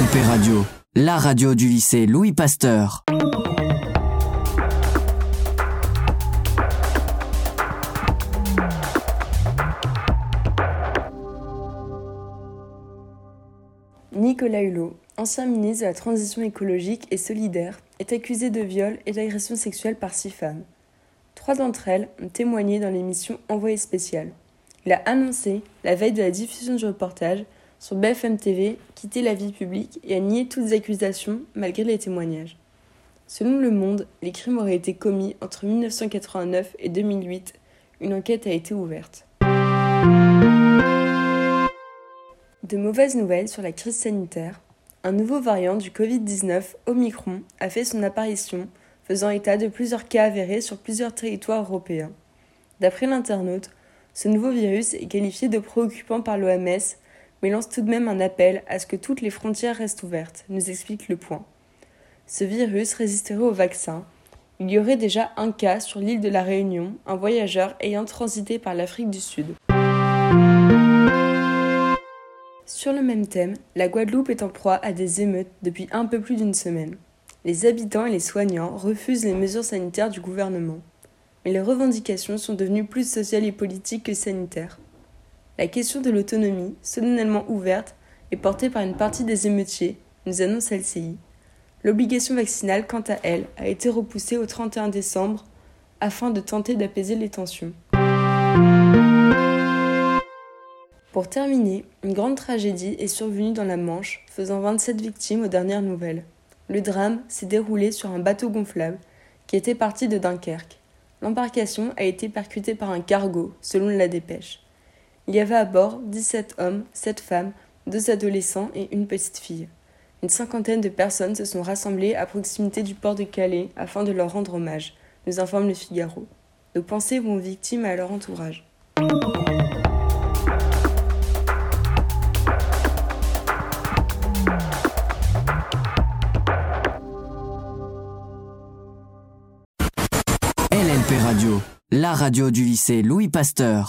LNP Radio, la radio du lycée Louis Pasteur. Nicolas Hulot, ancien ministre de la Transition écologique et solidaire, est accusé de viol et d'agression sexuelle par six femmes. Trois d'entre elles ont témoigné dans l'émission Envoyé spécial. Il a annoncé, la veille de la diffusion du reportage, sur BFM TV, quitter la vie publique et a nié toutes accusations malgré les témoignages. Selon Le Monde, les crimes auraient été commis entre 1989 et 2008. Une enquête a été ouverte. De mauvaises nouvelles sur la crise sanitaire. Un nouveau variant du Covid-19, Omicron, a fait son apparition, faisant état de plusieurs cas avérés sur plusieurs territoires européens. D'après l'internaute, ce nouveau virus est qualifié de préoccupant par l'OMS, mais lance tout de même un appel à ce que toutes les frontières restent ouvertes, nous explique le point. Ce virus résisterait au vaccin. Il y aurait déjà un cas sur l'île de la Réunion, un voyageur ayant transité par l'Afrique du Sud. Sur le même thème, la Guadeloupe est en proie à des émeutes depuis un peu plus d'une semaine. Les habitants et les soignants refusent les mesures sanitaires du gouvernement. Mais les revendications sont devenues plus sociales et politiques que sanitaires. La question de l'autonomie, solennellement ouverte, est portée par une partie des émeutiers, nous annonce LCI. L'obligation vaccinale, quant à elle, a été repoussée au 31 décembre afin de tenter d'apaiser les tensions. Pour terminer, une grande tragédie est survenue dans la Manche, faisant 27 victimes aux dernières nouvelles. Le drame s'est déroulé sur un bateau gonflable qui était parti de Dunkerque. L'embarcation a été percutée par un cargo, selon la dépêche. Il y avait à bord 17 hommes, 7 femmes, deux adolescents et une petite fille. Une cinquantaine de personnes se sont rassemblées à proximité du port de Calais afin de leur rendre hommage, nous informe le Figaro. Nos pensées vont aux victimes et à leur entourage. LNP Radio, la radio du lycée Louis Pasteur.